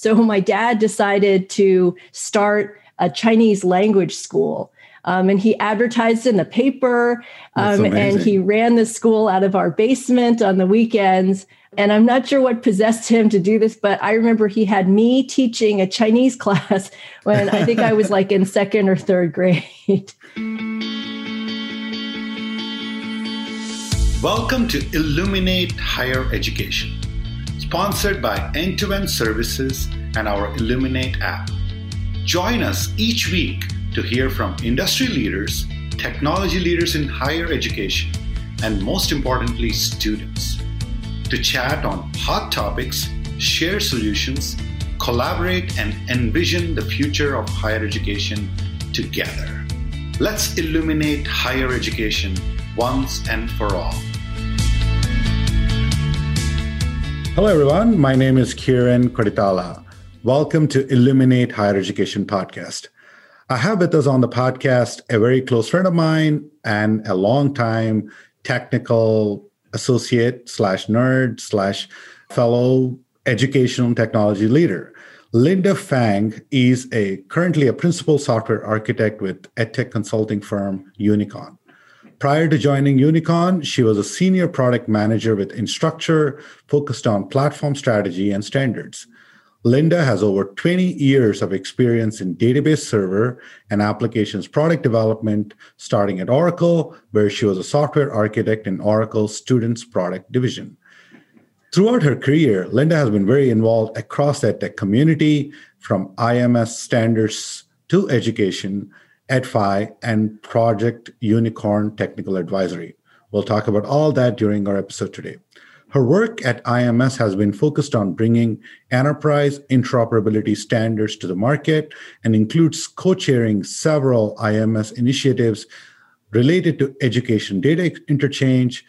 So my dad decided to start a Chinese language school. Um, and he advertised in the paper um, and he ran the school out of our basement on the weekends. And I'm not sure what possessed him to do this, but I remember he had me teaching a Chinese class when I think I was like in second or third grade. Welcome to Illuminate Higher Education, sponsored by End to End Services and our Illuminate app. Join us each week to hear from industry leaders, technology leaders in higher education, and most importantly, students. To chat on hot topics, share solutions, collaborate, and envision the future of higher education together. Let's illuminate higher education once and for all. Hello, everyone. My name is Kiran Kodithala. Welcome to Illuminate Higher Education podcast. I have with us on the podcast a very close friend of mine and a long time technical associate slash nerd slash fellow educational technology leader. Linda Feng is a currently a principal software architect with edtech consulting firm Unicon. Prior to joining Unicon, she was a senior product manager with Instructure, focused on platform strategy and standards. Linda has over 20 years of experience in database server and applications product development, starting at Oracle, where she was a software architect in Oracle's Students Product Division. Throughout her career, Linda has been very involved across the tech community, from IMS standards to education, EdFi, and Project Unicorn Technical Advisory. We'll talk about all that during our episode today. Her work at IMS has been focused on bringing enterprise interoperability standards to the market and includes co chairing several IMS initiatives related to education data interchange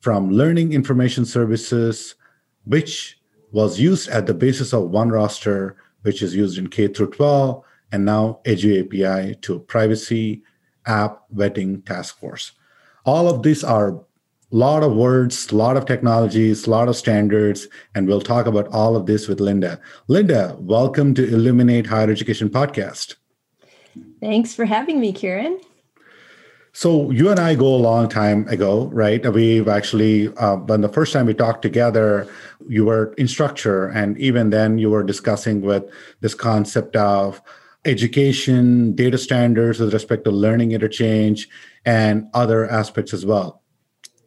from learning information services, which was used at the basis of OneRoster, which is used in K through 12, and now Edu API to privacy app vetting task force. All of these are a lot of words, a lot of technologies, a lot of standards, and we'll talk about all of this with Linda. Linda, welcome to Illuminate Higher Education podcast. Thanks for having me, Kiran. So you and I go a long time ago, right? We've actually, uh, when the first time we talked together, you were Instructure, and even then you were discussing with this concept of education, data standards with respect to learning interchange, and other aspects as well.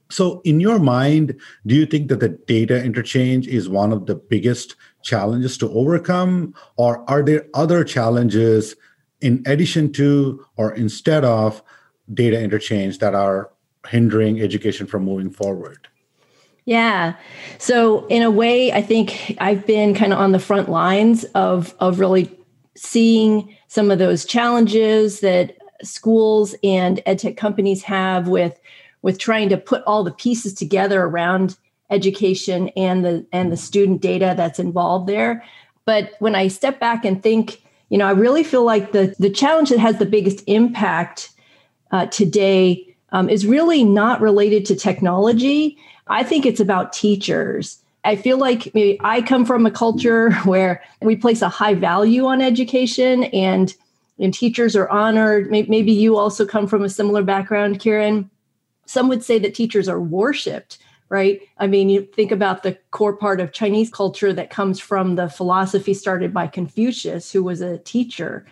So, in your mind, do you think that the data interchange is one of the biggest challenges to overcome, or are there other challenges in addition to or instead of data interchange that are hindering education from moving forward? Yeah. So in a way, I think I've been kind of on the front lines of of really seeing some of those challenges that schools and edtech companies have with with trying to put all the pieces together around education and the and the student data that's involved there. But when i step back and think you know i really feel like the the challenge that has the biggest impact uh, today um, is really not related to technology. I think it's about teachers I feel like maybe I come from a culture where we place a high value on education and and teachers are honored. Maybe you also come from a similar background, Kiran. Some would say that teachers are worshipped, right? I mean, you think about the core part of Chinese culture that comes from the philosophy started by Confucius, who was a teacher.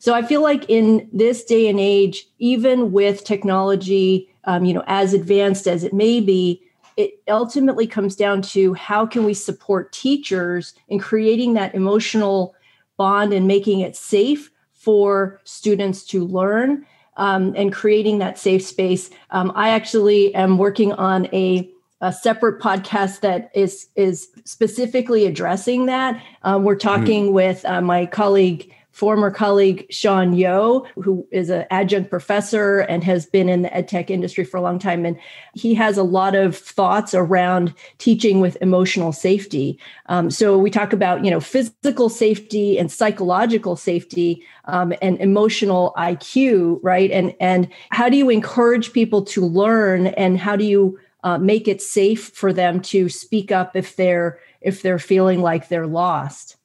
So I feel like in this day and age, even with technology, um, you know, as advanced as it may be, it ultimately comes down to how can we support teachers in creating that emotional bond and making it safe for students to learn um, and creating that safe space. Um, I actually am working on a, a, separate podcast that is is specifically addressing that. Um, we're mm-hmm. talking mm-hmm. with uh, my colleague former colleague Sean Yo, who is an adjunct professor and has been in the edtech industry for a long time. And he has a lot of thoughts around teaching with emotional safety. Um, so we talk about, you know, physical safety and psychological safety um, and emotional IQ, right? And, and how do you encourage people to learn and how do you uh, make it safe for them to speak up if they're if they're feeling like they're lost?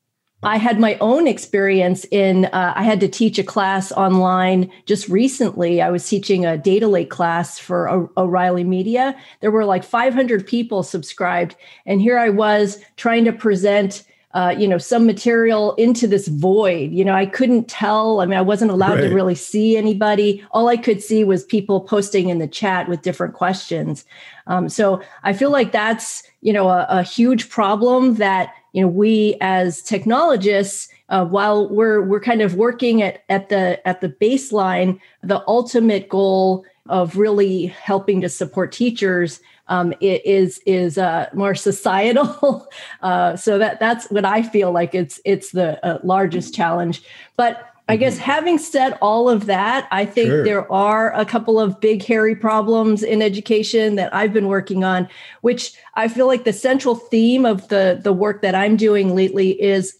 I had my own experience in, uh, I had to teach a class online just recently. I was teaching a data lake class for o- O'Reilly Media. There were like 500 people subscribed. And here I was trying to present uh, you know some material into this void you know i couldn't tell i mean i wasn't allowed right. to really see anybody all i could see was people posting in the chat with different questions um, so i feel like that's you know a, a huge problem that you know we as technologists uh, while we're we're kind of working at at the at the baseline the ultimate goal of really helping to support teachers um, is is uh, more societal. uh, so that that's what I feel like it's it's the uh, largest challenge. But I guess mm-hmm. having said all of that, I think sure. there are a couple of big, hairy problems in education that I've been working on, which I feel like the central theme of the, the work that I'm doing lately is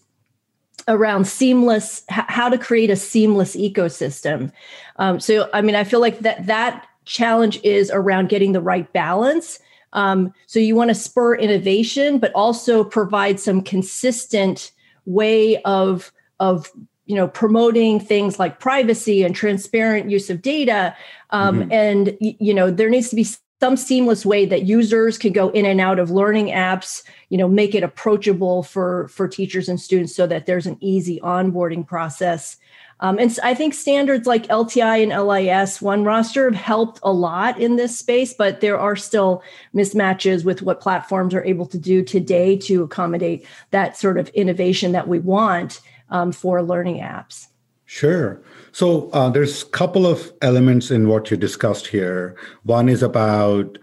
around seamless, how to create a seamless ecosystem. Um, so, I mean, I feel like that that challenge is around getting the right balance. Um, so you want to spur innovation, but also provide some consistent way of of you know promoting things like privacy and transparent use of data um, mm-hmm. and you know there needs to be some seamless way that users can go in and out of learning apps you know make it approachable for for teachers and students so that there's an easy onboarding process um, and i think standards like lti and lis OneRoster have helped a lot in this space but there are still mismatches with what platforms are able to do today to accommodate that sort of innovation that we want um, for learning apps Sure. So uh, there's a couple of elements in what you discussed here. One is about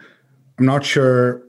I'm not sure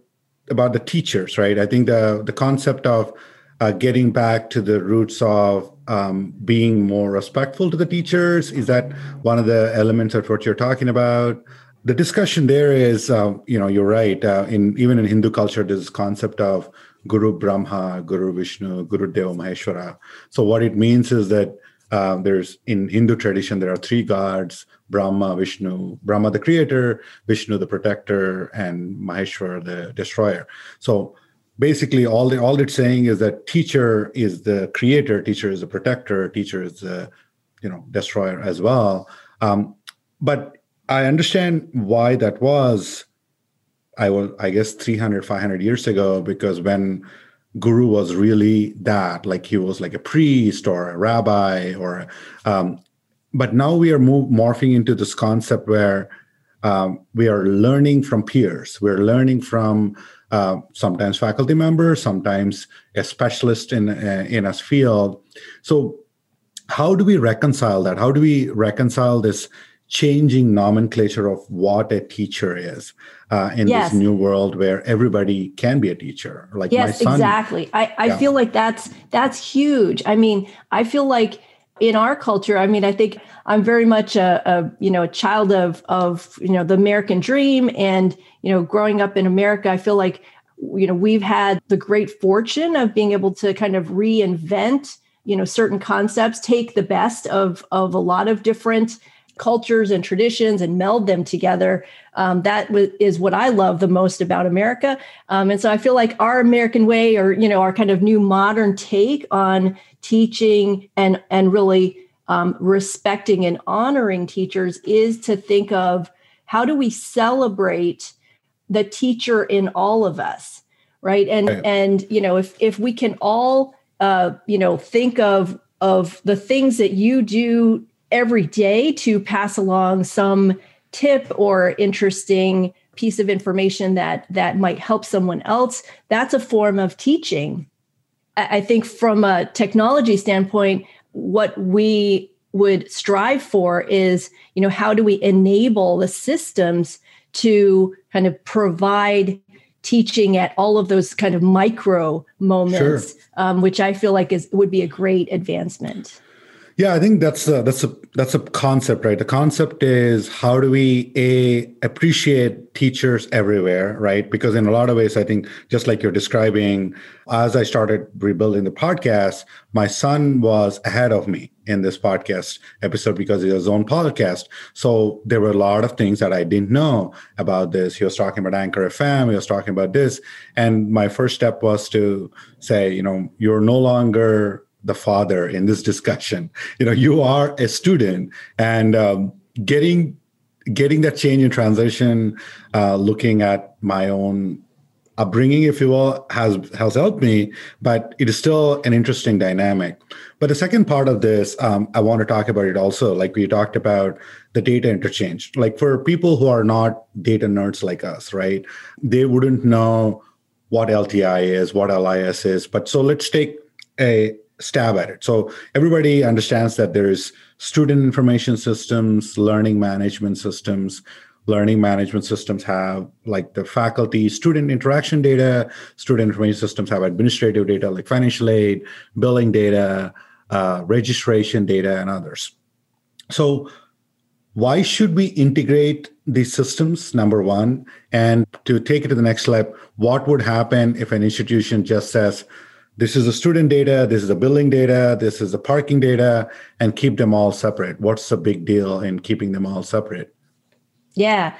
about the teachers, right? I think the the concept of uh, getting back to the roots of um, being more respectful to the teachers is that one of the elements of what you're talking about. The discussion there is, uh, you know, you're right. Uh, in even in Hindu culture, this concept of Guru Brahma, Guru Vishnu, Guru Deva Maheshwara. So what it means is that uh, there's in Hindu tradition, there are three gods Brahma, Vishnu, Brahma the creator, Vishnu the protector, and Maheshwar the destroyer. So basically, all, the, all it's saying is that teacher is the creator, teacher is the protector, teacher is the you know destroyer as well. Um, but I understand why that was. I was, I guess, 300, 500 years ago, because when guru was really that like he was like a priest or a rabbi or um, but now we are move, morphing into this concept where um, we are learning from peers. We're learning from uh, sometimes faculty members sometimes a specialist in uh, in a field. So how do we reconcile that? How do we reconcile this changing nomenclature of what a teacher is uh, in yes. this new world where everybody can be a teacher like yes son, exactly i, I yeah. feel like that's that's huge i mean i feel like in our culture i mean i think i'm very much a, a, you know a child of of you know the american dream and you know growing up in america i feel like you know we've had the great fortune of being able to kind of reinvent you know certain concepts take the best of of a lot of different cultures and traditions and meld them together. Um, that w- is what I love the most about America. Um, and so I feel like our American way, or you know, our kind of new modern take on teaching and and really um, respecting and honoring teachers, is to think of how do we celebrate the teacher in all of us, right? And right. and you know, if if we can all uh, you know think of of the things that you do every day to pass along some tip or interesting piece of information that that might help someone else. That's a form of teaching. I think from a technology standpoint what we would strive for is you know how do we enable the systems to kind of provide teaching at all of those kind of micro moments sure. um, which i feel like is would be a great advancement yeah, I think that's a, that's a that's a concept, right? The concept is how do we a appreciate teachers everywhere, right? Because in a lot of ways, I think just like you're describing, as I started rebuilding the podcast, my son was ahead of me in this podcast episode because he has his own podcast. So there were a lot of things that I didn't know about this. He was talking about Anchor FM, he was talking about this, and my first step was to say, you know, you're no longer the father in this discussion. You know, you are a student, and um, getting getting that change in transition, uh, looking at my own upbringing, if you will, has has helped me. But it is still an interesting dynamic. But the second part of this, um, I want to talk about it also. Like we talked about the data interchange. Like for people who are not data nerds like us, right? They wouldn't know what LTI is, what LIS is. But so let's take a stab at it. So everybody understands that there's student information systems, learning management systems. Learning management systems have like the faculty student interaction data, student information systems have administrative data like financial aid, billing data, uh, registration data, and others. So, why should we integrate these systems? Number one. And to take it to the next step, what would happen if an institution just says, this is the student data, this is the billing data, this is the parking data, and keep them all separate. What's the big deal in keeping them all separate? Yeah.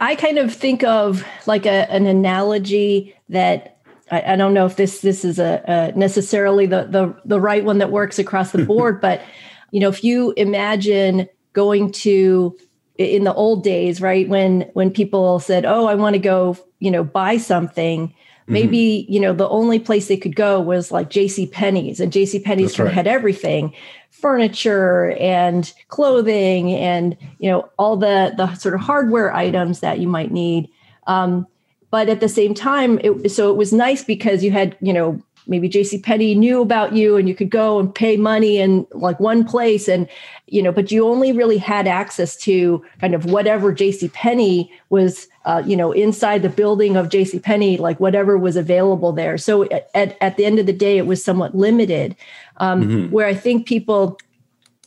I kind of think of like a, an analogy that I, I, don't know if this this is a, a necessarily the, the the right one that works across the board, but you know, if you imagine going to in the old days, right, when when people said, "Oh, I want to go," you know, buy something, Mm-hmm. maybe mm-hmm. you know the only place they could go was like jc penney's and jc penney's right. had everything furniture and clothing and you know all the the sort of hardware items that you might need um, but at the same time it, so it was nice because you had you know maybe JC Penney knew about you and you could go and pay money in like one place and you know but you only really had access to kind of whatever JC Penney was uh, you know inside the building of JC Penney like whatever was available there. So at, at the end of the day it was somewhat limited. Um, mm-hmm. where I think people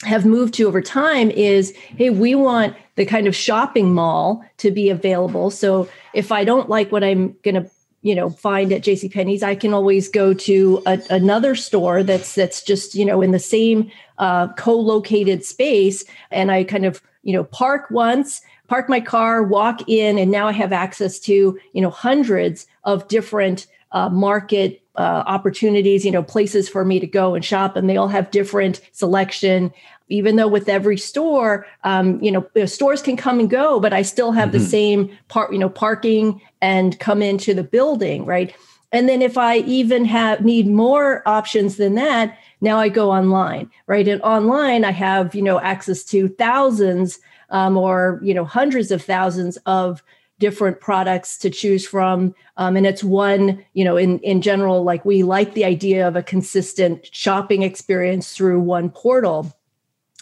have moved to over time is hey we want the kind of shopping mall to be available. So if i don't like what i'm going to you know find at jc penney's. I can always go to a, another store that's that's just you know in the same uh, co-located space. And i kind of you know park once park my car walk in and now i have access to you know hundreds of different uh, market uh, opportunities you know places for me to go and shop. And they all have different selection even though with every store um, you know stores can come and go but i still have mm-hmm. the same part you know parking and come into the building right? And then if i even have need more options than that now i go online right? And online i have you know access to thousands um, or you know hundreds of thousands of different products to choose from um, and it's one you know in in general like we like the idea of a consistent shopping experience through one portal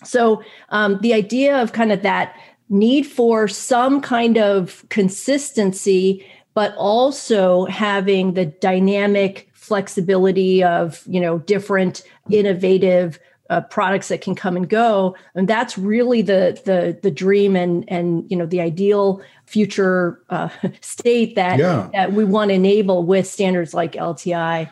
so um, the idea of kind of that need for some kind of consistency, but also having the dynamic flexibility of you know different innovative uh, products that can come and go and that's really the the the dream and and you know the ideal future uh, state that yeah. that we want to enable with standards like LTI.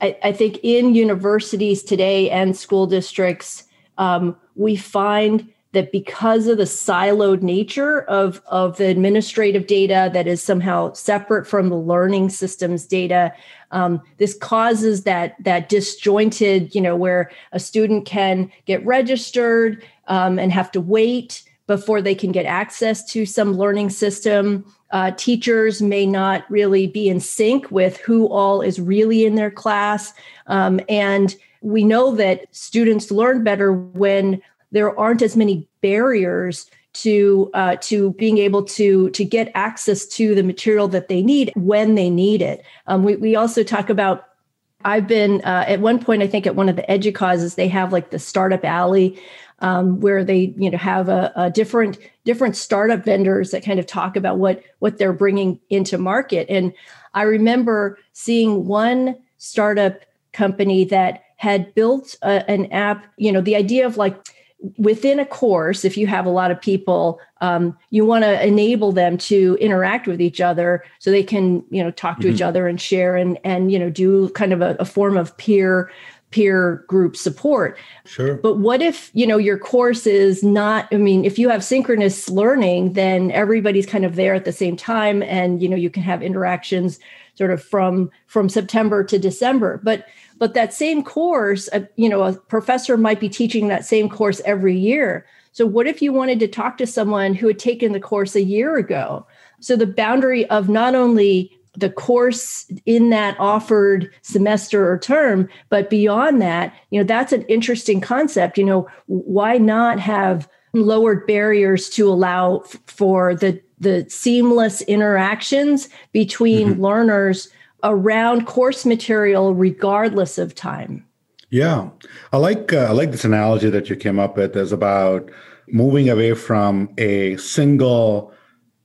I, I think in universities today and school districts, um, we find that because of the siloed nature of, of the administrative data that is somehow separate from the learning systems data, um, this causes that that disjointed, you know, where a student can get registered um, and have to wait before they can get access to some learning system. Uh, teachers may not really be in sync with who all is really in their class, um, and we know that students learn better when there aren't as many barriers to uh, to being able to to get access to the material that they need when they need it. Um, we we also talk about. I've been uh, at one point. I think at one of the EDUCAUSES, they have like the startup alley, um, where they you know have a, a, different different startup vendors that kind of talk about what what they're bringing into market. And I remember seeing one startup company that had built a, an app. You know, the idea of like within a course, if you have a lot of people, um, you want to enable them to interact with each other so they can, you know, talk to mm-hmm. each other and share and and you know do kind of a, a form of peer peer group support. Sure. But what if, you know, your course is not, I mean, if you have synchronous learning, then everybody's kind of there at the same time and, you know, you can have interactions sort of from from September to December. But but that same course, uh, you know, a professor might be teaching that same course every year. So what if you wanted to talk to someone who had taken the course a year ago? So the boundary of not only the course in that offered semester or term but beyond that you know that's an interesting concept you know why not have lowered barriers to allow f- for the the seamless interactions between mm-hmm. learners around course material regardless of time yeah i like uh, i like this analogy that you came up with as about moving away from a single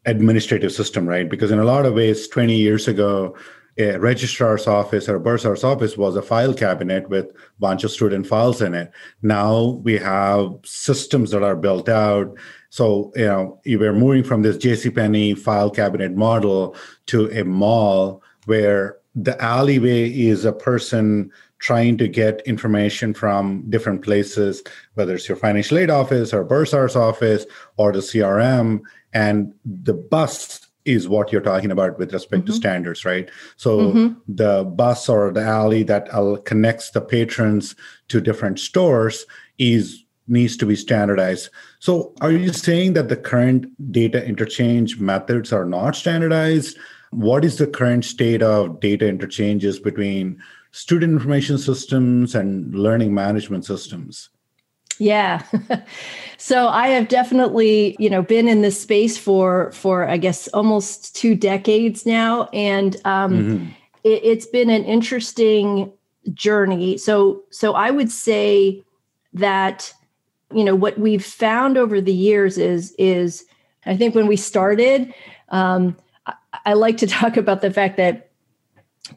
administrative system, right? Because in a lot of ways, 20 years ago, a registrar's office or a bursar's office was a file cabinet with a bunch of student files in it. Now we have systems that are built out. So, you know, we're moving from this JCPenney file cabinet model to a mall where the alleyway is a person trying to get information from different places, whether it's your financial aid office or bursar's office or the CRM and the bus is what you're talking about with respect mm-hmm. to standards right so mm-hmm. the bus or the alley that connects the patrons to different stores is needs to be standardized so are you saying that the current data interchange methods are not standardized what is the current state of data interchanges between student information systems and learning management systems yeah. so I have definitely, you know, been in this space for for I guess almost two decades now, and um, mm-hmm. it, it's been an interesting journey. So so I would say that you know what we've found over the years is is I think when we started, um, I, I like to talk about the fact that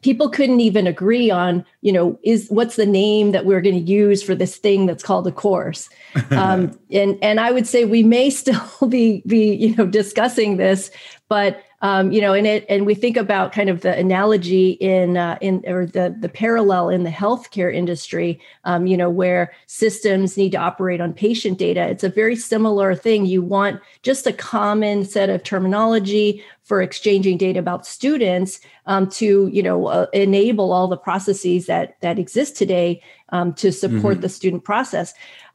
people couldn't even agree on you know is what's the name that we're going to use for this thing that's called a course um, and and i would say we may still be be you know discussing this but um, you know, and it and we think about kind of the analogy in uh, in or the the parallel in the healthcare industry, um, you know, where systems need to operate on patient data. It's a very similar thing. You want just a common set of terminology for exchanging data about students um, to you know uh, enable all the processes that that exist today um, to support mm-hmm. the student process.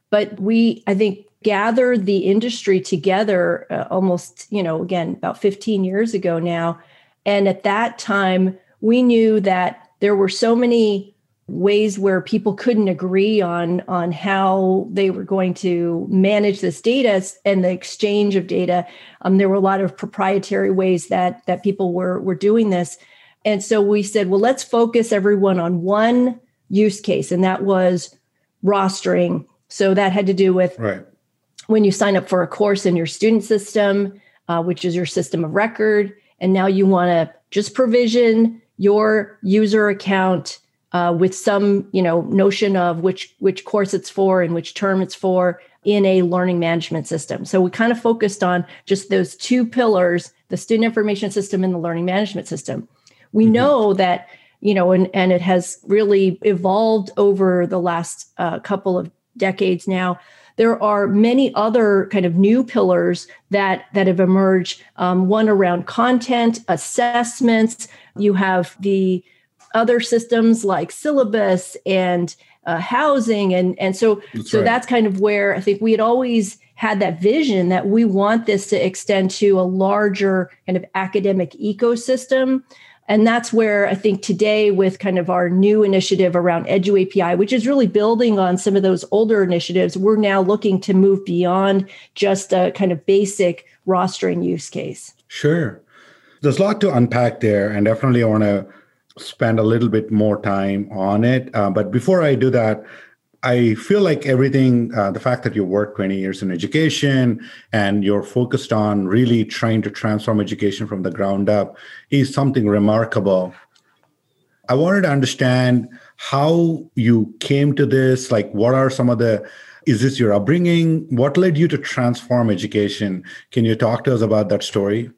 But we, I think, gathered the industry together uh, almost, you know, again, about 15 years ago now. And at that time, we knew that there were so many ways where people couldn't agree on on how they were going to manage this data and the exchange of data. Um, there were a lot of proprietary ways that that people were were doing this. And so we said well let's focus everyone on one use case and that was rostering. So that had to do with right. when you sign up for a course in your student system, uh, which is your system of record, and now you want to just provision your user account uh, with some you know notion of which which course it's for and which term it's for in a learning management system. So we kind of focused on just those two pillars: the student information system and the learning management system. We mm-hmm. know that you know, and and it has really evolved over the last uh, couple of decades now there are many other kind of new pillars that that have emerged. Um, one around content assessments. You have the other systems like syllabus and uh, housing, and and so that's so right. that's kind of where I think we had always had that vision that we want this to extend to a larger kind of academic ecosystem and that's where I think today, with kind of our new initiative around Edu API, which is really building on some of those older initiatives, we're now looking to move beyond just a kind of basic rostering use case. Sure. There's a lot to unpack there, and definitely I want to spend a little bit more time on it. Uh, but before I do that, I feel like everything, uh, the fact that you worked 20 years in education and you're focused on really trying to transform education from the ground up is something remarkable. I wanted to understand how you came to this. Like, what are some of the, is this your upbringing? What led you to transform education? Can you talk to us about that story?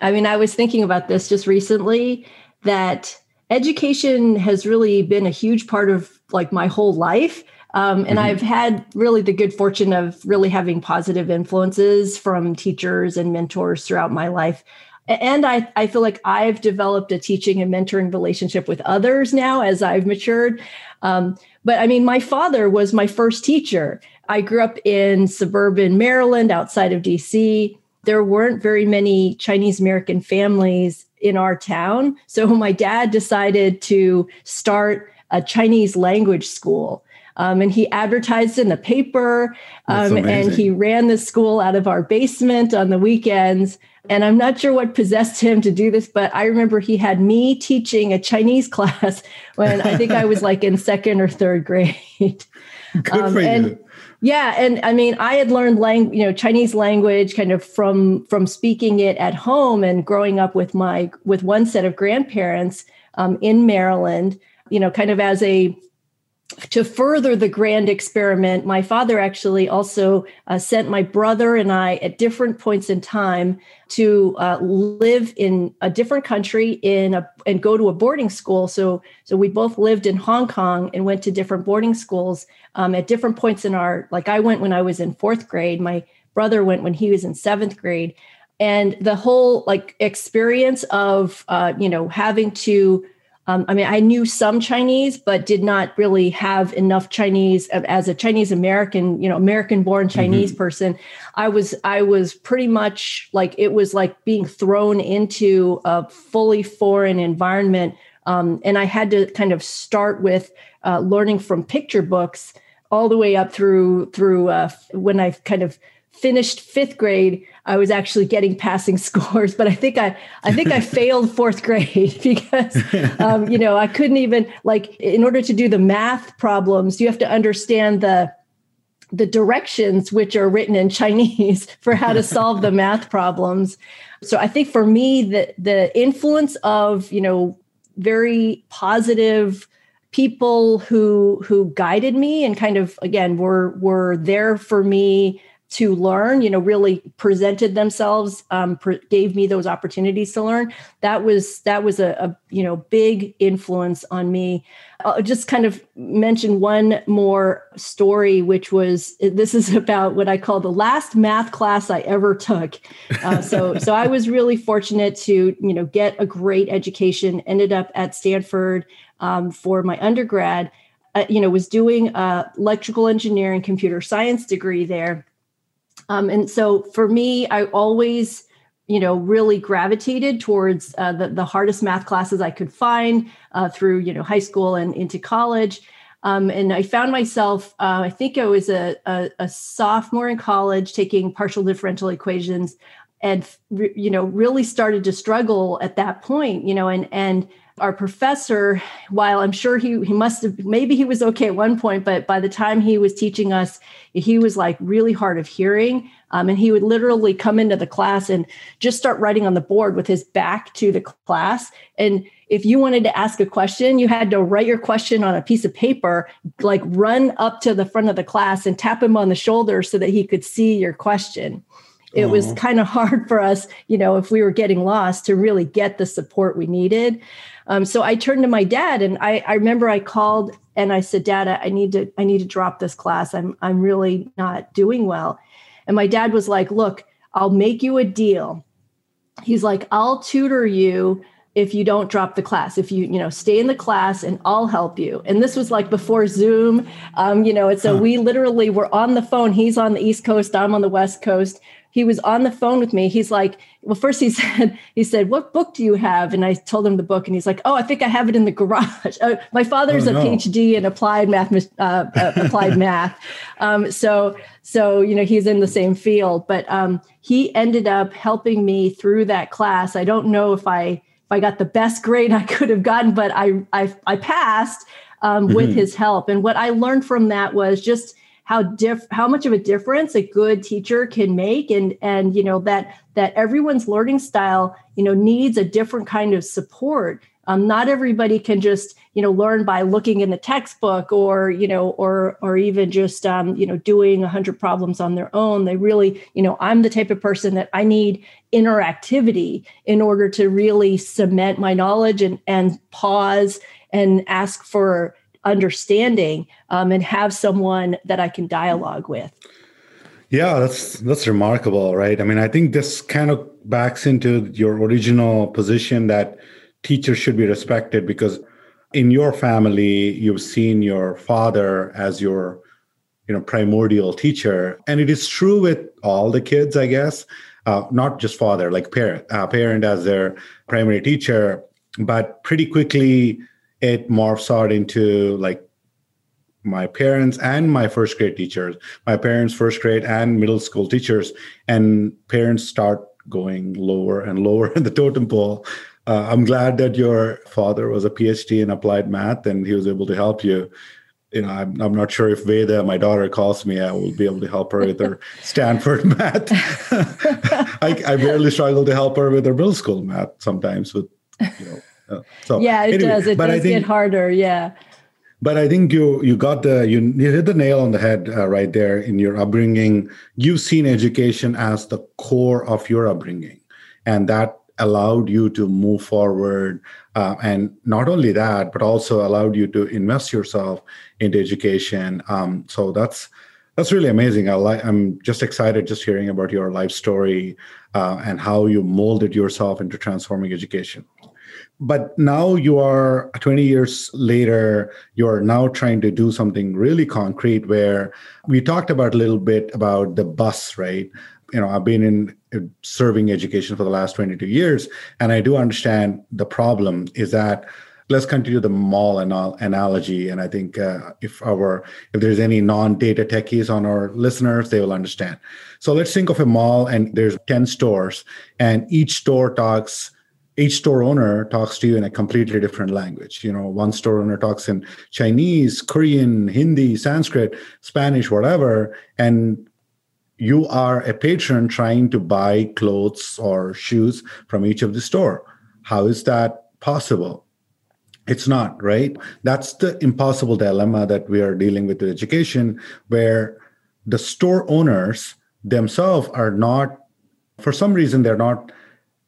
I mean, I was thinking about this just recently that education has really been a huge part of like my whole life. Um, and mm-hmm. I've had really the good fortune of really having positive influences from teachers and mentors throughout my life. and I, I feel like I've developed a teaching and mentoring relationship with others now as I've matured. Um, but I mean, my father was my first teacher. I grew up in suburban Maryland outside of DC. There weren't very many Chinese American families in our town. So my dad decided to start a Chinese language school. Um, and he advertised in the paper um, and he ran the school out of our basement on the weekends and i'm not sure what possessed him to do this but i remember he had me teaching a chinese class when i think i was like in second or third grade Good um, for and, you. Yeah and i mean i had learned lang- you know chinese language kind of from from speaking it at home and growing up with my with one set of grandparents um, in maryland you know kind of as a to further the grand experiment, my father actually also uh, sent my brother and I at different points in time to uh, live in a different country in a, and go to a boarding school. So, so we both lived in Hong Kong and went to different boarding schools um, at different points in our. Like I went when I was in fourth grade. My brother went when he was in seventh grade, and the whole like experience of uh, you know having to um, I mean, I knew some Chinese, but did not really have enough Chinese as a Chinese American, you know, American born Chinese mm-hmm. person. I was, I was pretty much like, it was like being thrown into a fully foreign environment. Um, and I had to kind of start with uh, learning from picture books all the way up through, through uh, when I kind of finished fifth grade, I was actually getting passing scores, but I think I I think I failed fourth grade because um, you know I couldn't even like in order to do the math problems, you have to understand the the directions which are written in Chinese for how to solve the math problems. So I think for me the the influence of you know very positive people who who guided me and kind of again were were there for me to learn you know really presented themselves um, gave me those opportunities to learn. That was that was a, a you know big influence on me. I'll just kind of mention one more story which was this is about what i call the last math class i ever took. Uh, so so i was really fortunate to you know get a great education ended up at stanford um, for my undergrad. Uh, you know was doing a electrical engineering computer science degree there um, and so for me, I always, you know, really gravitated towards uh, the, the hardest math classes I could find uh, through, you know, high school and into college. Um, and I found myself, uh, I think I was a, a, a, sophomore in college taking partial differential equations and, you know, really started to struggle at that point, you know, and, and our professor, while I'm sure he he must have maybe he was okay at one point, but by the time he was teaching us, he was like really hard of hearing. Um, and he would literally come into the class and just start writing on the board with his back to the class. And if you wanted to ask a question, you had to write your question on a piece of paper, like run up to the front of the class and tap him on the shoulder so that he could see your question. It was kind of hard for us, you know, if we were getting lost to really get the support we needed. Um, so I turned to my dad, and I, I remember I called and I said, "Dad, I need to I need to drop this class. I'm I'm really not doing well." And my dad was like, "Look, I'll make you a deal." He's like, "I'll tutor you." if you don't drop the class if you you know stay in the class and i'll help you and this was like before zoom um, you know and so huh. we literally were on the phone he's on the east coast i'm on the west coast he was on the phone with me. He's like, well, first he said, he said, what book do you have? And I told him the book, and he's like, oh, I think I have it in the garage. Uh, my father's oh, no. a PhD in applied math, uh, uh, applied math. Um, so, so you know, he's in the same field. But um, he ended up helping me through that class. I don't know if I if I got the best grade I could have gotten, but I I, I passed um, mm-hmm. with his help. And what I learned from that was just how diff how much of a difference a good teacher can make and and you know that that everyone's learning style you know needs a different kind of support. Um, not everybody can just you know learn by looking in the textbook or you know or or even just um, you know doing 100 problems on their own. They really you know i'm the type of person that i need interactivity in order to really cement my knowledge and and pause and ask for understanding um, and have someone that I can dialogue with. Yeah, that's that's remarkable, right? I mean, I think this kind of backs into your original position that teachers should be respected because in your family you've seen your father as your you know primordial teacher and it is true with all the kids i guess uh, not just father like parent uh, parent as their primary teacher but pretty quickly it morphs out into like my parents and my first grade teachers, my parents' first grade and middle school teachers, and parents start going lower and lower in the totem pole. Uh, I'm glad that your father was a PhD in applied math and he was able to help you. You know, I'm, I'm not sure if Veda, my daughter, calls me, I will be able to help her with her Stanford math. I, I barely struggle to help her with her middle school math sometimes. With you know, so yeah, it anyway, does. It does think, get harder. Yeah but I think you you got the you, you hit the nail on the head uh, right there in your upbringing. You've seen education as the core of your upbringing, and that allowed you to move forward. Uh, and not only that, but also allowed you to invest yourself into education. Um, so that's that's really amazing. I li- I'm just excited just hearing about your life story uh, and how you molded yourself into transforming education but now you are 20 years later you are now trying to do something really concrete where we talked about a little bit about the bus right? You know i've been in serving education for the last 22 years and i do understand the problem is that let's continue the mall analogy and i think uh, if our if there's any non-data techies on our listeners they will understand. So let's think of a mall and there's 10 stores and each store talks each store owner talks to you in a completely different language. You know, one store owner talks in Chinese, Korean, Hindi, Sanskrit, Spanish, whatever. And you are a patron trying to buy clothes or shoes from each of the store. How is that possible? It's not, right? That's the impossible dilemma that we are dealing with with education, where the store owners themselves are not, for some reason, they're not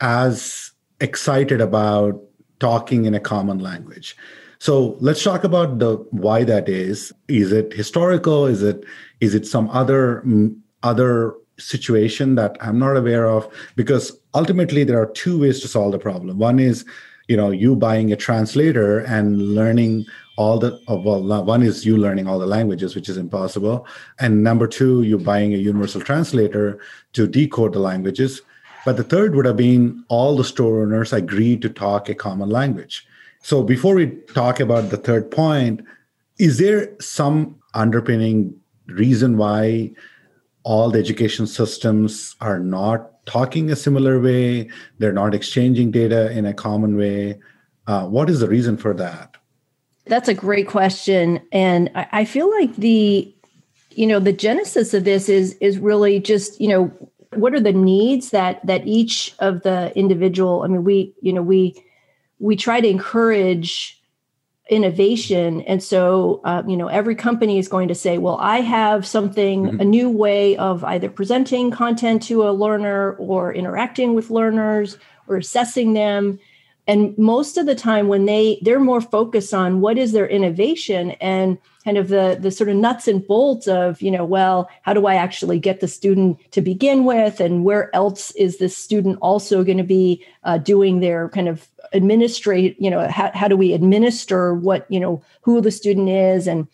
as excited about talking in a common language. So let's talk about the why that is. Is it historical? Is it is it some other mm, other situation that I'm not aware of? Because ultimately there are two ways to solve the problem. One is you know you buying a translator and learning all the oh, well one is you learning all the languages which is impossible and number two you're buying a universal translator to decode the languages but the third would have been all the store owners agreed to talk a common language. So before we talk about the third point, is there some underpinning reason why all the education systems are not talking a similar way? They're not exchanging data in a common way. Uh, what is the reason for that? That's a great question, and I, I feel like the you know the genesis of this is is really just you know what are the needs that that each of the individual i mean we you know we we try to encourage innovation and so uh, you know every company is going to say well i have something mm-hmm. a new way of either presenting content to a learner or interacting with learners or assessing them and most of the time when they they're more focused on what is their innovation and kind of the the sort of nuts and bolts of you know well how do i actually get the student to begin with? And where else is this student also going to be uh, doing their kind of administrate you know how, how do we administer what you know who the student is and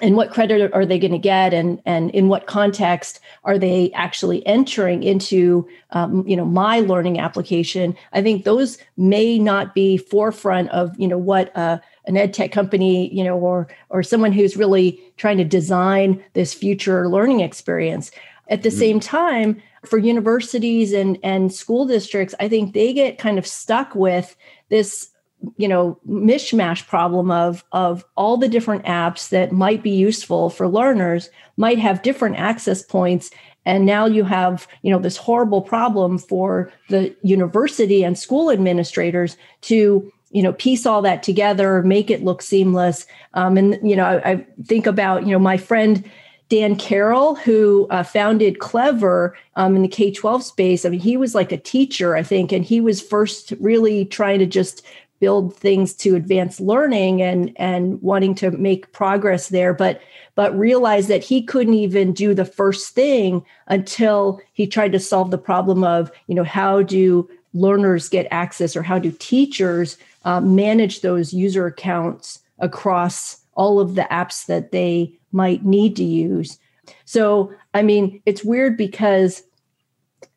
and what credit are they going to get? And and in what context are they actually entering into um, you know my learning application? I think those may not be forefront of you know what uh, an ed tech company you know or or someone who's really trying to design this future learning experience at the mm-hmm. same time for universities and and school districts i think they get kind of stuck with this you know mishmash problem of of all the different apps that might be useful for learners might have different access points and now you have you know this horrible problem for the university and school administrators to you know piece all that together make it look seamless. Um, and you know I, I, think about you know my friend dan carroll who uh, founded clever um, in the k-12 space. I mean he was like a teacher i think and he was first really trying to just build things to advance learning and and wanting to make progress there but but realized that he couldn't even do the first thing until he tried to solve the problem of you know how do learners get access or how do teachers uh, manage those user accounts across all of the apps that they might need to use. So i mean it's weird because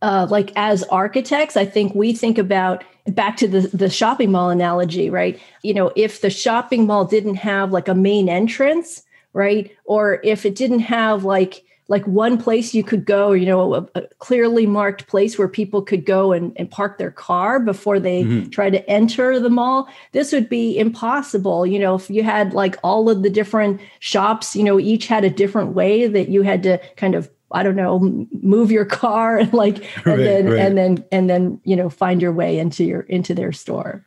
uh, like as architects i think we think about back to the the shopping mall analogy right? You know if the shopping mall didn't have like a main entrance right? Or if it didn't have like like one place you could go you know a, a clearly marked place where people could go and, and park their car before they mm-hmm. try to enter the mall this would be impossible you know if you had like all of the different shops you know each had a different way that you had to kind of I don't know, move your car and like, and right, then, right. and then, and then, you know, find your way into your, into their store.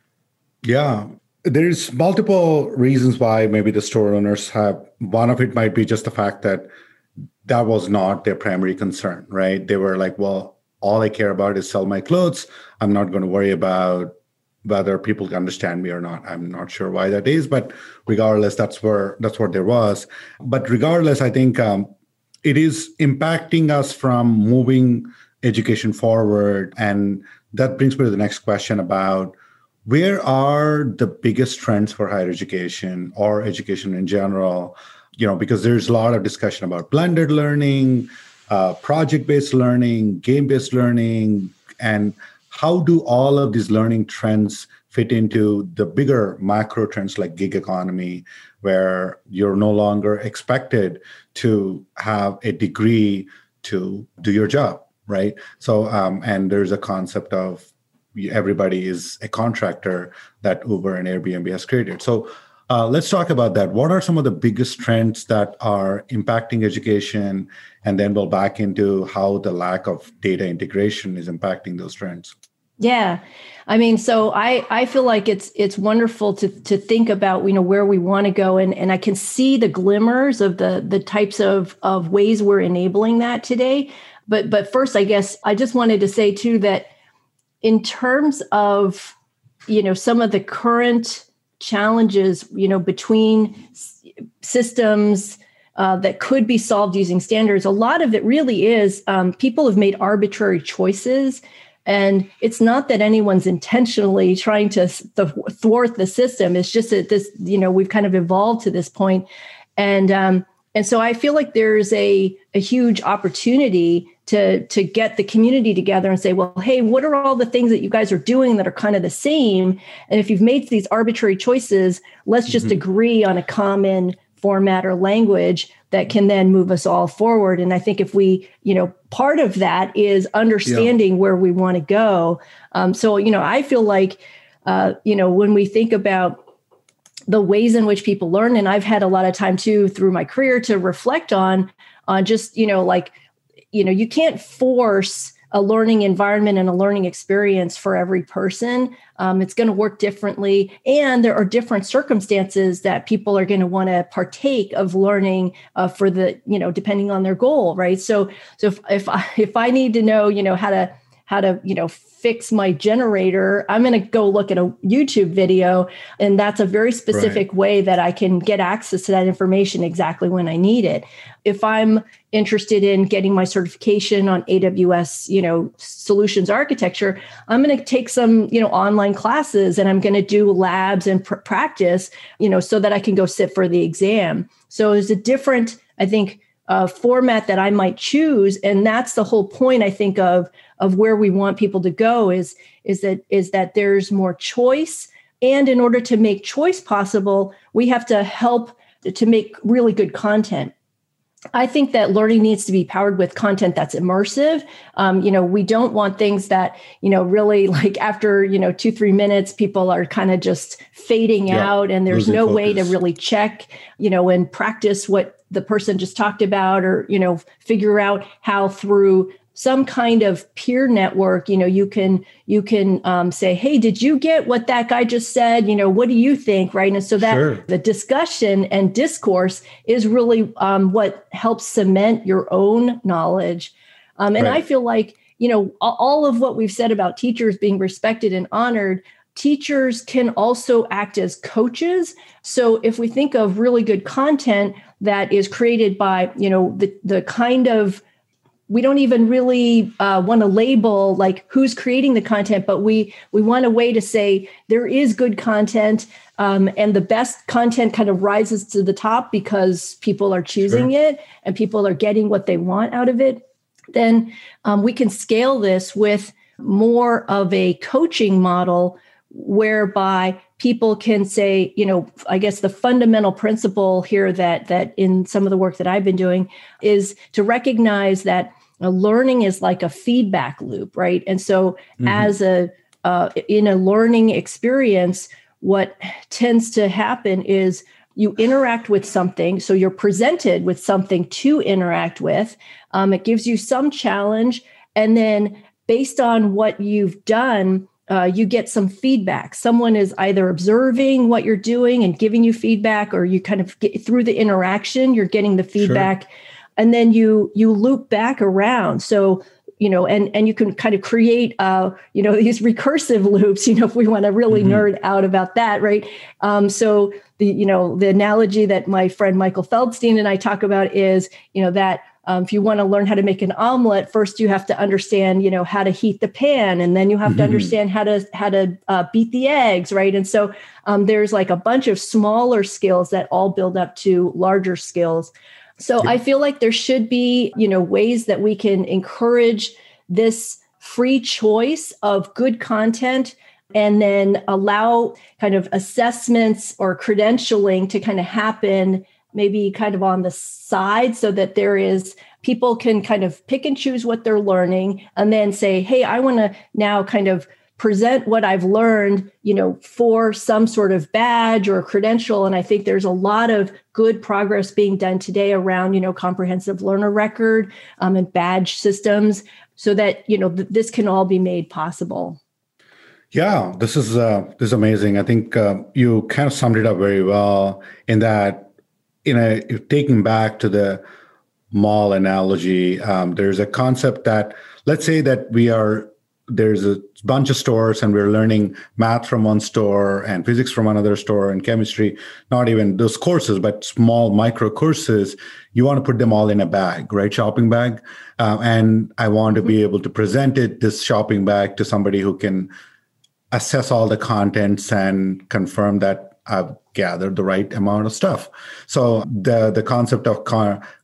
Yeah. There's multiple reasons why maybe the store owners have, one of it might be just the fact that that was not their primary concern, right? They were like, well, all I care about is sell my clothes. I'm not going to worry about whether people can understand me or not. I'm not sure why that is, but regardless, that's where that's what there was. But regardless, I think um, it is impacting us from moving education forward. And that brings me to the next question about where are the biggest trends for higher education or education in general? You know, because there's a lot of discussion about blended learning, uh, project based learning, game based learning, and how do all of these learning trends fit into the bigger macro trends like gig economy where you're no longer expected to have a degree to do your job right? So um, and there's a concept of everybody is a contractor that uber and airbnb has created. So uh, let's talk about that what are some of the biggest trends that are impacting education and then we'll back into how the lack of data integration is impacting those trends yeah. I mean, so I I feel like it's it's wonderful to to think about, you know, where we want to go and and I can see the glimmers of the the types of of ways we're enabling that today. But but first I guess I just wanted to say too that in terms of you know some of the current challenges, you know, between systems uh, that could be solved using standards. A lot of it really is um, people have made arbitrary choices and it's not that anyone's intentionally trying to thwart the system. It's just that this, you know, we've kind of evolved to this. And, um, and so I feel like there's a, a huge opportunity to, to get the community together and say, well, hey, what are all the things that you guys are doing that are kind of the same? And if you've made these arbitrary choices, let's just mm-hmm. agree on a common format or language that can then move us all forward and i think if we you know part of that is understanding yeah. where we want to go um, so you know i feel like uh, you know when we think about the ways in which people learn and i've had a lot of time too through my career to reflect on on just you know like you know you can't force a learning environment and a learning experience for every person. Um, it's going to work differently. And there are different circumstances that people are going to want to partake of learning uh, for the, you know, depending on their goal, right? So, so if, if I, if I need to know, you know, how to, how to, you know, fix my generator, I'm going to go look at a YouTube video. And that's a very specific right. way that I can get access to that information exactly when I need it. If I'm interested in getting my certification on AWS, you know, solutions architecture, I'm going to take some, you know, online classes and I'm going to do labs and pr- practice, you know, so that I can go sit for the exam. So it's a different, I think, uh, format that I might choose, and that's the whole point. I think of of where we want people to go is is that is that there's more choice and in order to make choice possible we have to help to make really good content I think that learning needs to be powered with content that's immersive. Um, you know, we don't want things that, you know, really like after, you know, two, three minutes, people are kind of just fading yeah, out and there's no focus. way to really check, you know, and practice what the person just talked about or, you know, figure out how through some kind of peer network you know you can you can um, say hey did you get what that guy just said you know what do you think right and so that sure. the discussion and discourse is really um, what helps cement your own knowledge um, and right. i feel like you know all of what we've said about teachers being respected and honored teachers can also act as coaches. So if we think of really good content that is created by, you know, the, the kind of we don't even really uh, want to label like who's creating the content but we we want a way to say there is good content um, and the best content kind of rises to the top because people are choosing sure. it and people are getting what they want out of it then um, we can scale this with more of a coaching model whereby people can say you know i guess the fundamental principle here that that in some of the work that i've been doing is to recognize that learning is like a feedback loop right and so mm-hmm. as a uh, in a learning experience what tends to happen is you interact with something so you're presented with something to interact with um, it gives you some challenge and then based on what you've done uh, you get some feedback. Someone is either observing what you're doing and giving you feedback, or you kind of get through the interaction, you're getting the feedback, sure. and then you you loop back around. So you know, and and you can kind of create uh, you know these recursive loops. You know, if we want to really mm-hmm. nerd out about that, right? Um, so the you know the analogy that my friend Michael Feldstein and I talk about is you know that um, if you want to learn how to make an omelet, first you have to understand, you know, how to heat the pan, and then you have mm-hmm. to understand how to how to uh, beat the eggs, right? And so um, there's like a bunch of smaller skills that all build up to larger skills. So yeah. I feel like there should be, you know, ways that we can encourage this free choice of good content and then allow kind of assessments or credentialing to kind of happen maybe kind of on the side so that there is people can kind of pick and choose what they're learning and then say hey i want to now kind of present what i've learned you know for some sort of badge or credential and i think there's a lot of good progress being done today around you know comprehensive learner record um, and badge systems so that you know th- this can all be made possible yeah, this is uh, this is amazing. I think uh, you kind of summed it up very well in that in know, taking back to the mall analogy, um, there's a concept that let's say that we are there's a bunch of stores and we're learning math from one store and physics from another store and chemistry not even those courses but small micro courses you want to put them all in a bag right? Shopping bag. Uh, and i want to be able to present it this shopping bag to somebody who can assess all the contents and confirm that I've gathered the right amount of stuff. So the the concept of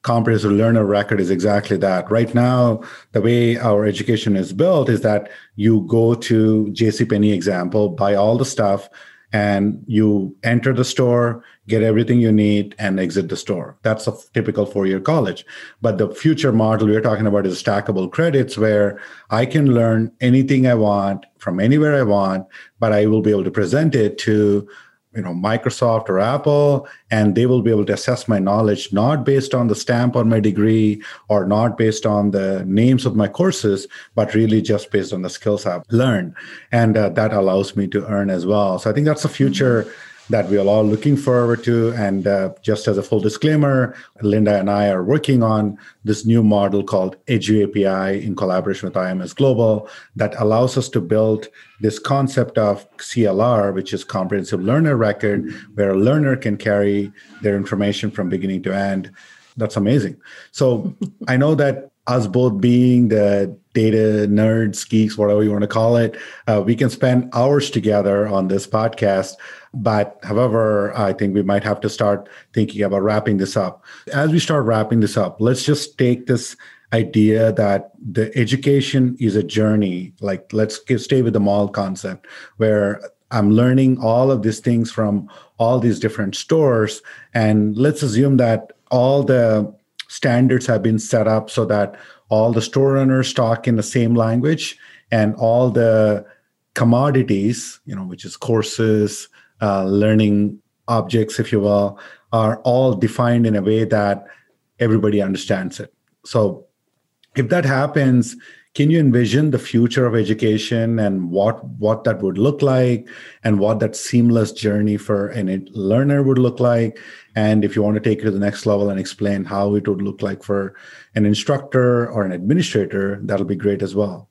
comprehensive learner record is exactly that. Right now, the way our education is built is that you go to JCPenney example, buy all the stuff, and you enter the store, get everything you need, and exit the store. That's a typical four-year college. But the future model we're talking about is stackable credits, where I can learn anything I want from anywhere I want, but I will be able to present it to you know microsoft or apple and they will be able to assess my knowledge not based on the stamp on my degree or not based on the names of my courses but really just based on the skills i've learned. And uh, that allows me to earn as well. So i think that's the future mm-hmm that we are all looking forward to. And uh, just as a full disclaimer, Linda and I are working on this new model called Edu API in collaboration with IMS Global that allows us to build this concept of CLR, which is Comprehensive Learner Record, where a learner can carry their information from beginning to end. That's amazing. So I know that us both being the data nerds, geeks, whatever you want to call it, uh, we can spend hours together on this podcast. But however, I think we might have to start thinking about wrapping this up. As we start wrapping this up, let's just take this idea that the education is a journey. Like, let's stay with the mall concept where I'm learning all of these things from all these different stores. And let's assume that all the standards have been set up so that all the store owners talk in the same language and all the commodities, you know, which is courses, uh, learning objects, if you will, are all defined in a way that everybody understands it. So, if that happens, can you envision the future of education and what what that would look like, and what that seamless journey for a learner would look like? And if you want to take it to the next level and explain how it would look like for an instructor or an administrator, that'll be great as well.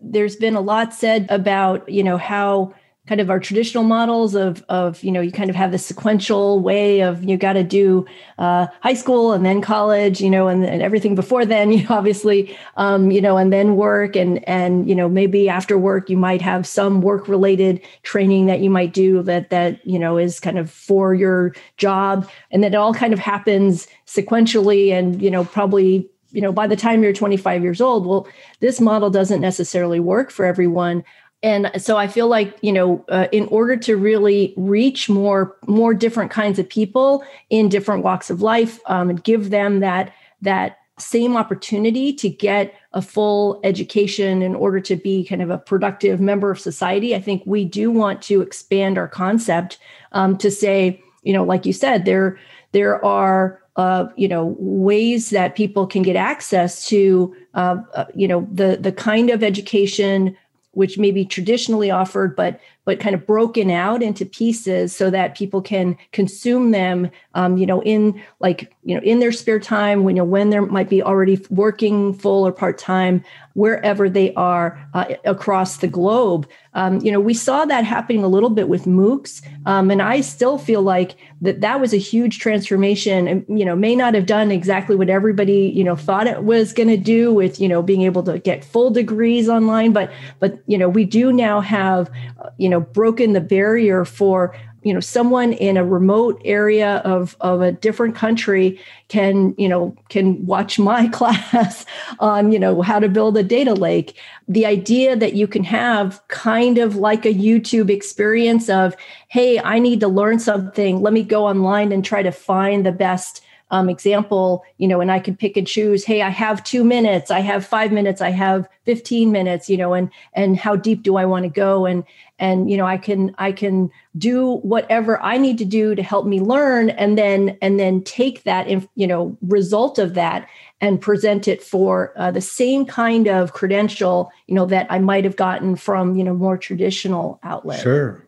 there's been a lot said about you know how kind of our traditional models of of you know you kind of have the sequential way of you got to do uh, high school and then college you know and, and everything before then you know obviously um, you know and then work and and you know maybe after work you might have some work related training that you might do that that you know is kind of for your job. And that all kind of happens sequentially and you know probably you know by the time you're 25 years old well this model doesn't necessarily work for everyone and so i feel like you know uh, in order to really reach more more different kinds of people in different walks of life um, and give them that that same opportunity to get a full education in order to be kind of a productive member of society i think we do want to expand our concept um, to say you know like you said there there are uh, you know ways that people can get access to uh, uh, you know the the kind of education which may be traditionally offered, but but kind of broken out into pieces so that people can consume them, um, you know, in like you know in their spare time when you know when they might be already working full or part time, wherever they are uh, across the globe. Um, you know, we saw that happening a little bit with MOOCs, um, and I still feel like that that was a huge transformation. And you know, may not have done exactly what everybody you know thought it was going to do with you know being able to get full degrees online, but but you know, we do now have uh, you know know broken the barrier for you know someone in a remote area of of a different country can you know can watch my class on you know how to build a data lake. The idea that you can have kind of like a youtube experience of hey i need to learn something. Let me go online and try to find the best um, example, you know, and I could pick and choose, hey, I have two minutes, I have five minutes, I have 15 minutes, you know, and and how deep do I want to go? And and you know, I can I can do whatever I need to do to help me learn and then and then take that you know result of that and present it for uh, the same kind of credential you know that I might have gotten from you know more traditional outlets. Sure.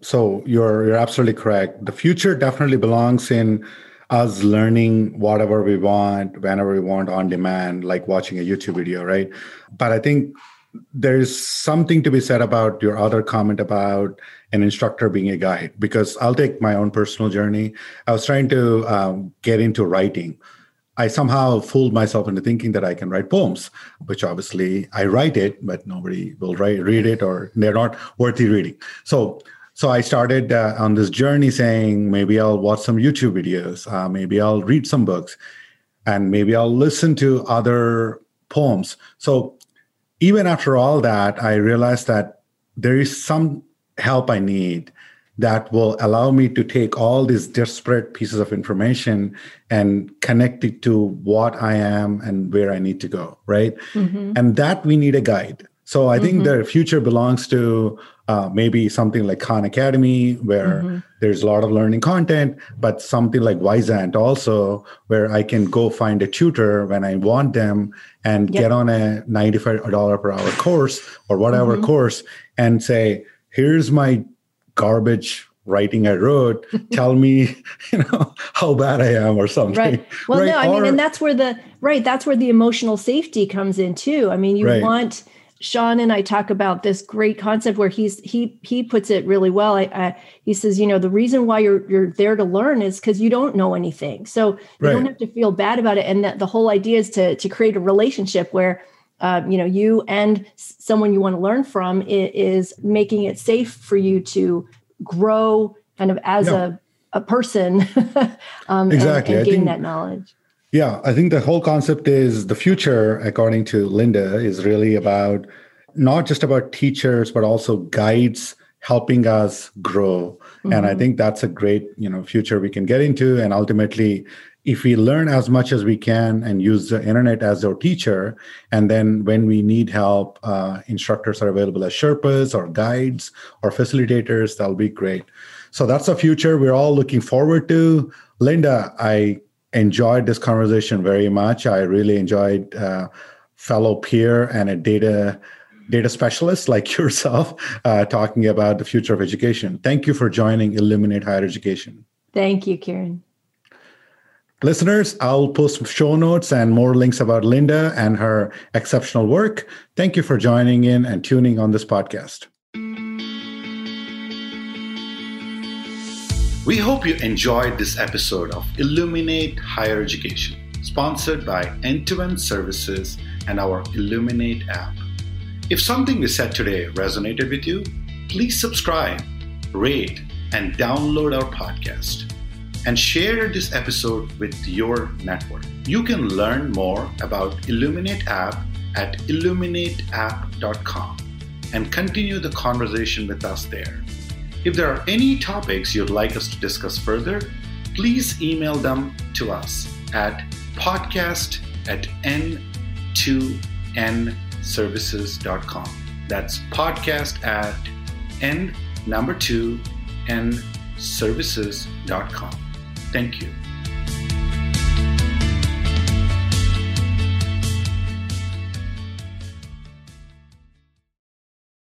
So you're you're absolutely correct. The future definitely belongs in us learning whatever we want whenever we want on demand like watching a youtube video right? But i think there's something to be said about your other comment about an instructor being a guide because i'll take my own personal journey. I was trying to um, get into writing. I somehow fooled myself into thinking that i can write poems which obviously i write it but nobody will write, read it or they're not worthy reading. So so I started uh, on this journey saying maybe I'll watch some YouTube videos, uh, maybe I'll read some books, and maybe I'll listen to other poems. So even after all that, I realized that there is some help I need that will allow me to take all these disparate pieces of information and connect it to what I am and where I need to go, right? Mm-hmm. And that we need a guide. So I think mm-hmm. the future belongs to uh, maybe something like Khan Academy, where mm-hmm. there's a lot of learning content, but something like Wyzant also, where I can go find a tutor when I want them and yep. get on a $95 per hour course or whatever mm-hmm. course and say, here's my garbage writing I wrote. Tell me, you know, how bad I am or something. Right. Well, right? no, I or, mean, and that's where the right, that's where the emotional safety comes in too. I mean, you right. want Sean and I talk about this great concept where he's he he puts it really well. I, I, he says, you know, the reason why you're you're there to learn is because you don't know anything, so you right. don't have to feel bad about it. And that the whole idea is to to create a relationship where. Uh, you know, you and someone you want to learn from is, making it safe for you to grow, kind of as yeah. a a person, um, exactly. and, and gain think, that knowledge. Yeah, I think the whole concept is the future, according to Linda, is really about not just about teachers, but also guides helping us grow. Mm-hmm. And I mm-hmm. think that's a great, you know, future we can get into. And ultimately, if we learn as much as we can and use the internet as our teacher, and then when we need help, uh, instructors are available as Sherpas or guides or facilitators, that'll be great. So that's the future we're all looking forward to. Linda, I enjoyed this conversation very much. I really enjoyed uh, fellow peer and a data data specialist like yourself uh, talking about the future of education. Thank you for joining Illuminate Higher Education. Thank you, Kiran. Listeners, I'll post show notes and more links about Linda and her exceptional work. Thank you for joining in and tuning on this podcast. We hope you enjoyed this episode of Illuminate Higher Education, sponsored by End to End Services and our Illuminate app. If something we said today resonated with you, please subscribe, rate, and download our podcast and share this episode with your network. You can learn more about Illuminate app at illuminateapp.com and continue the conversation with us there. If there are any topics you'd like us to discuss further, please email them to us at podcast at n2nservices.com. That's podcast at n number two n services.com. Thank you.